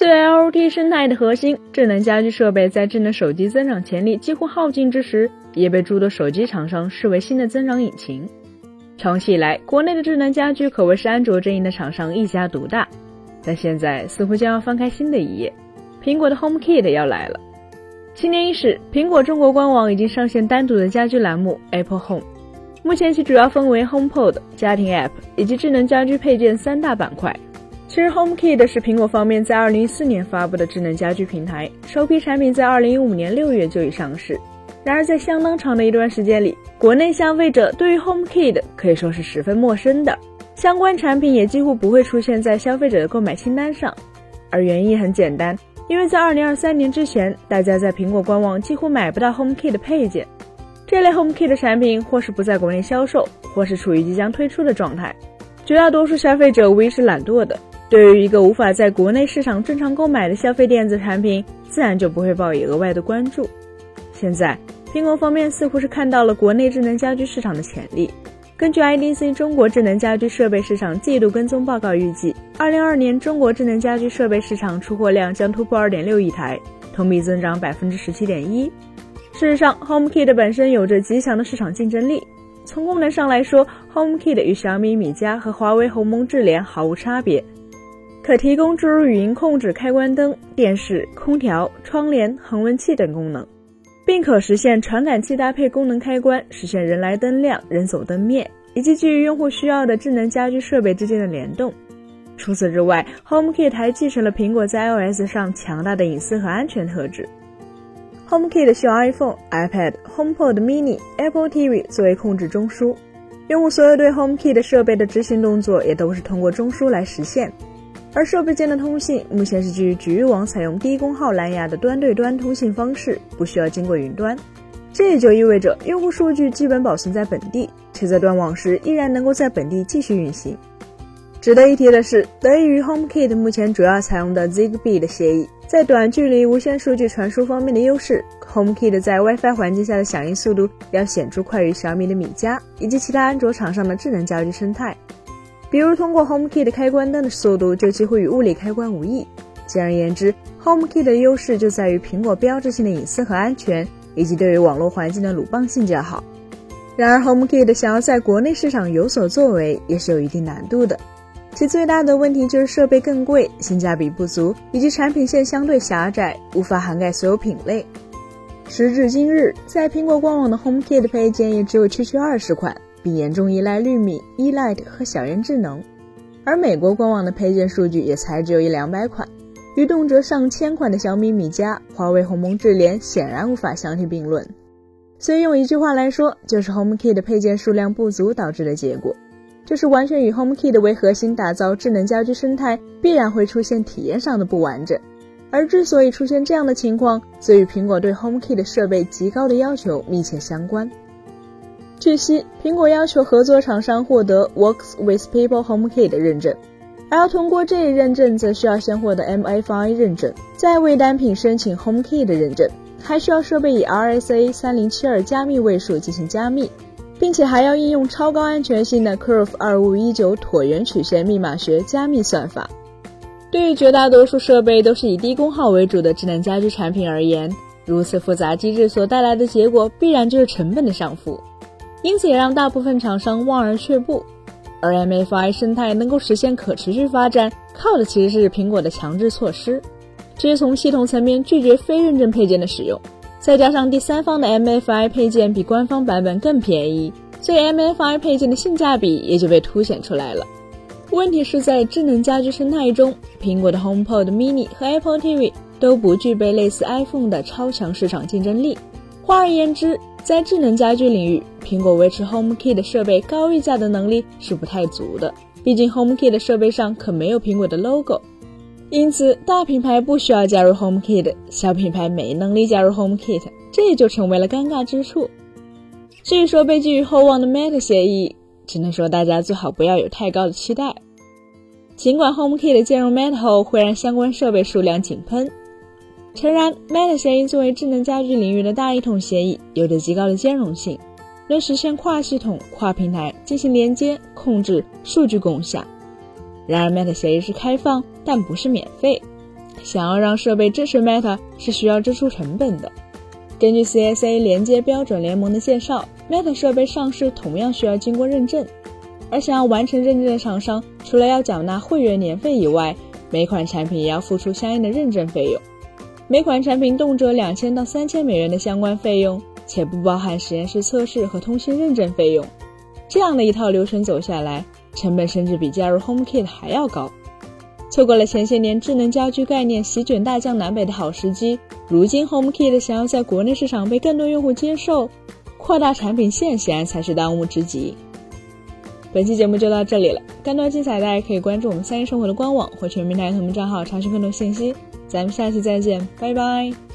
作为 IoT 生态的核心，智能家居设备在智能手机增长潜力几乎耗尽之时，也被诸多手机厂商视为新的增长引擎。长期以来，国内的智能家居可谓是安卓阵营的厂商一家独大，但现在似乎将要翻开新的一页，苹果的 HomeKit 要来了。新年伊始，苹果中国官网已经上线单独的家居栏目 Apple Home，目前其主要分为 HomePod、家庭 App 以及智能家居配件三大板块。其实 HomeKit 是苹果方面在2014年发布的智能家居平台，首批产品在2015年6月就已上市。然而，在相当长的一段时间里，国内消费者对于 HomeKit 可以说是十分陌生的，相关产品也几乎不会出现在消费者的购买清单上。而原因很简单，因为在2023年之前，大家在苹果官网几乎买不到 HomeKit 的配件，这类 HomeKit 的产品或是不在国内销售，或是处于即将推出的状态。绝大多数消费者无疑是懒惰的。对于一个无法在国内市场正常购买的消费电子产品，自然就不会报以额外的关注。现在，苹果方面似乎是看到了国内智能家居市场的潜力。根据 IDC 中国智能家居设备市场季度跟踪报告预计，二零二二年中国智能家居设备市场出货量将突破二点六亿台，同比增长百分之十七点一。事实上，HomeKit 本身有着极强的市场竞争力。从功能上来说，HomeKit 与小米米家和华为鸿蒙智联毫无差别。可提供诸如语音控制开关灯、电视、空调、窗帘、恒温器等功能，并可实现传感器搭配功能开关，实现人来灯亮、人走灯灭，以及基于用户需要的智能家居设备之间的联动。除此之外，HomeKit 还继承了苹果在 iOS 上强大的隐私和安全特质。HomeKit 需要 iPhone、iPad、HomePod Mini、Apple TV 作为控制中枢，用户所有对 HomeKit 设备的执行动作也都是通过中枢来实现。而设备间的通信目前是基于局域网，采用低功耗蓝牙的端对端通信方式，不需要经过云端。这也就意味着用户数据基本保存在本地，且在断网时依然能够在本地继续运行。值得一提的是，得益于 HomeKit 目前主要采用的 Zigbee 的协议，在短距离无线数据传输方面的优势，HomeKit 在 WiFi 环境下的响应速度要显著快于小米的米家以及其他安卓厂商的智能家居生态。比如，通过 HomeKit 开关灯的速度就几乎与物理开关无异。简而言之，HomeKit 的优势就在于苹果标志性的隐私和安全，以及对于网络环境的鲁棒性较好。然而，HomeKit 想要在国内市场有所作为，也是有一定难度的。其最大的问题就是设备更贵、性价比不足，以及产品线相对狭窄，无法涵盖所有品类。时至今日，在苹果官网的 HomeKit 配件也只有区区二十款。并严重依赖绿米、eLight 和小燕智能，而美国官网的配件数据也才只有一两百款，与动辄上千款的小米米家、华为鸿蒙智联显然无法相提并论。所以用一句话来说，就是 HomeKit 的配件数量不足导致的结果，就是完全以 HomeKit 为核心打造智能家居生态，必然会出现体验上的不完整。而之所以出现这样的情况，则与苹果对 HomeKit 设备极高的要求密切相关。据悉，苹果要求合作厂商获得 Works with People HomeKit 的认证，而要通过这一认证，则需要先获得 MFI 认证，再为单品申请 HomeKit 的认证，还需要设备以 RSA 三零七二加密位数进行加密，并且还要应用超高安全性的 Curve 二五一九椭圆曲线密码学加密算法。对于绝大多数设备都是以低功耗为主的智能家居产品而言，如此复杂机制所带来的结果，必然就是成本的上浮。因此也让大部分厂商望而却步，而 MFI 生态能够实现可持续发展，靠的其实是苹果的强制措施，这是从系统层面拒绝非认证配件的使用，再加上第三方的 MFI 配件比官方版本更便宜，所以 MFI 配件的性价比也就被凸显出来了。问题是在智能家居生态中，苹果的 HomePod Mini 和 Apple TV 都不具备类似 iPhone 的超强市场竞争力。换而言之，在智能家居领域，苹果维持 HomeKit 设备高溢价的能力是不太足的。毕竟 HomeKit 设备上可没有苹果的 logo，因此大品牌不需要加入 HomeKit，小品牌没能力加入 HomeKit，这也就成为了尴尬之处。至于说被寄予厚望的 Meta 协议，只能说大家最好不要有太高的期待。尽管 HomeKit 兼容 Meta 后会让相关设备数量井喷。诚然，Meta 协议作为智能家居领域的大一统协议，有着极高的兼容性，能实现跨系统、跨平台进行连接、控制、数据共享。然而，Meta 协议是开放，但不是免费。想要让设备支持 Meta 是需要支出成本的。根据 CSA 连接标准联盟的介绍，Meta 设备上市同样需要经过认证，而想要完成认证的厂商，除了要缴纳会员年费以外，每款产品也要付出相应的认证费用。每款产品动辄两千到三千美元的相关费用，且不包含实验室测试和通信认证费用。这样的一套流程走下来，成本甚至比加入 HomeKit 还要高。错过了前些年智能家居概念席卷大江南北的好时机，如今 HomeKit 想要在国内市场被更多用户接受，扩大产品线显然才是当务之急。本期节目就到这里了，更多精彩大家可以关注我们三一生活的官网或全民大同名账号查询更多信息。咱们下期再见，拜拜。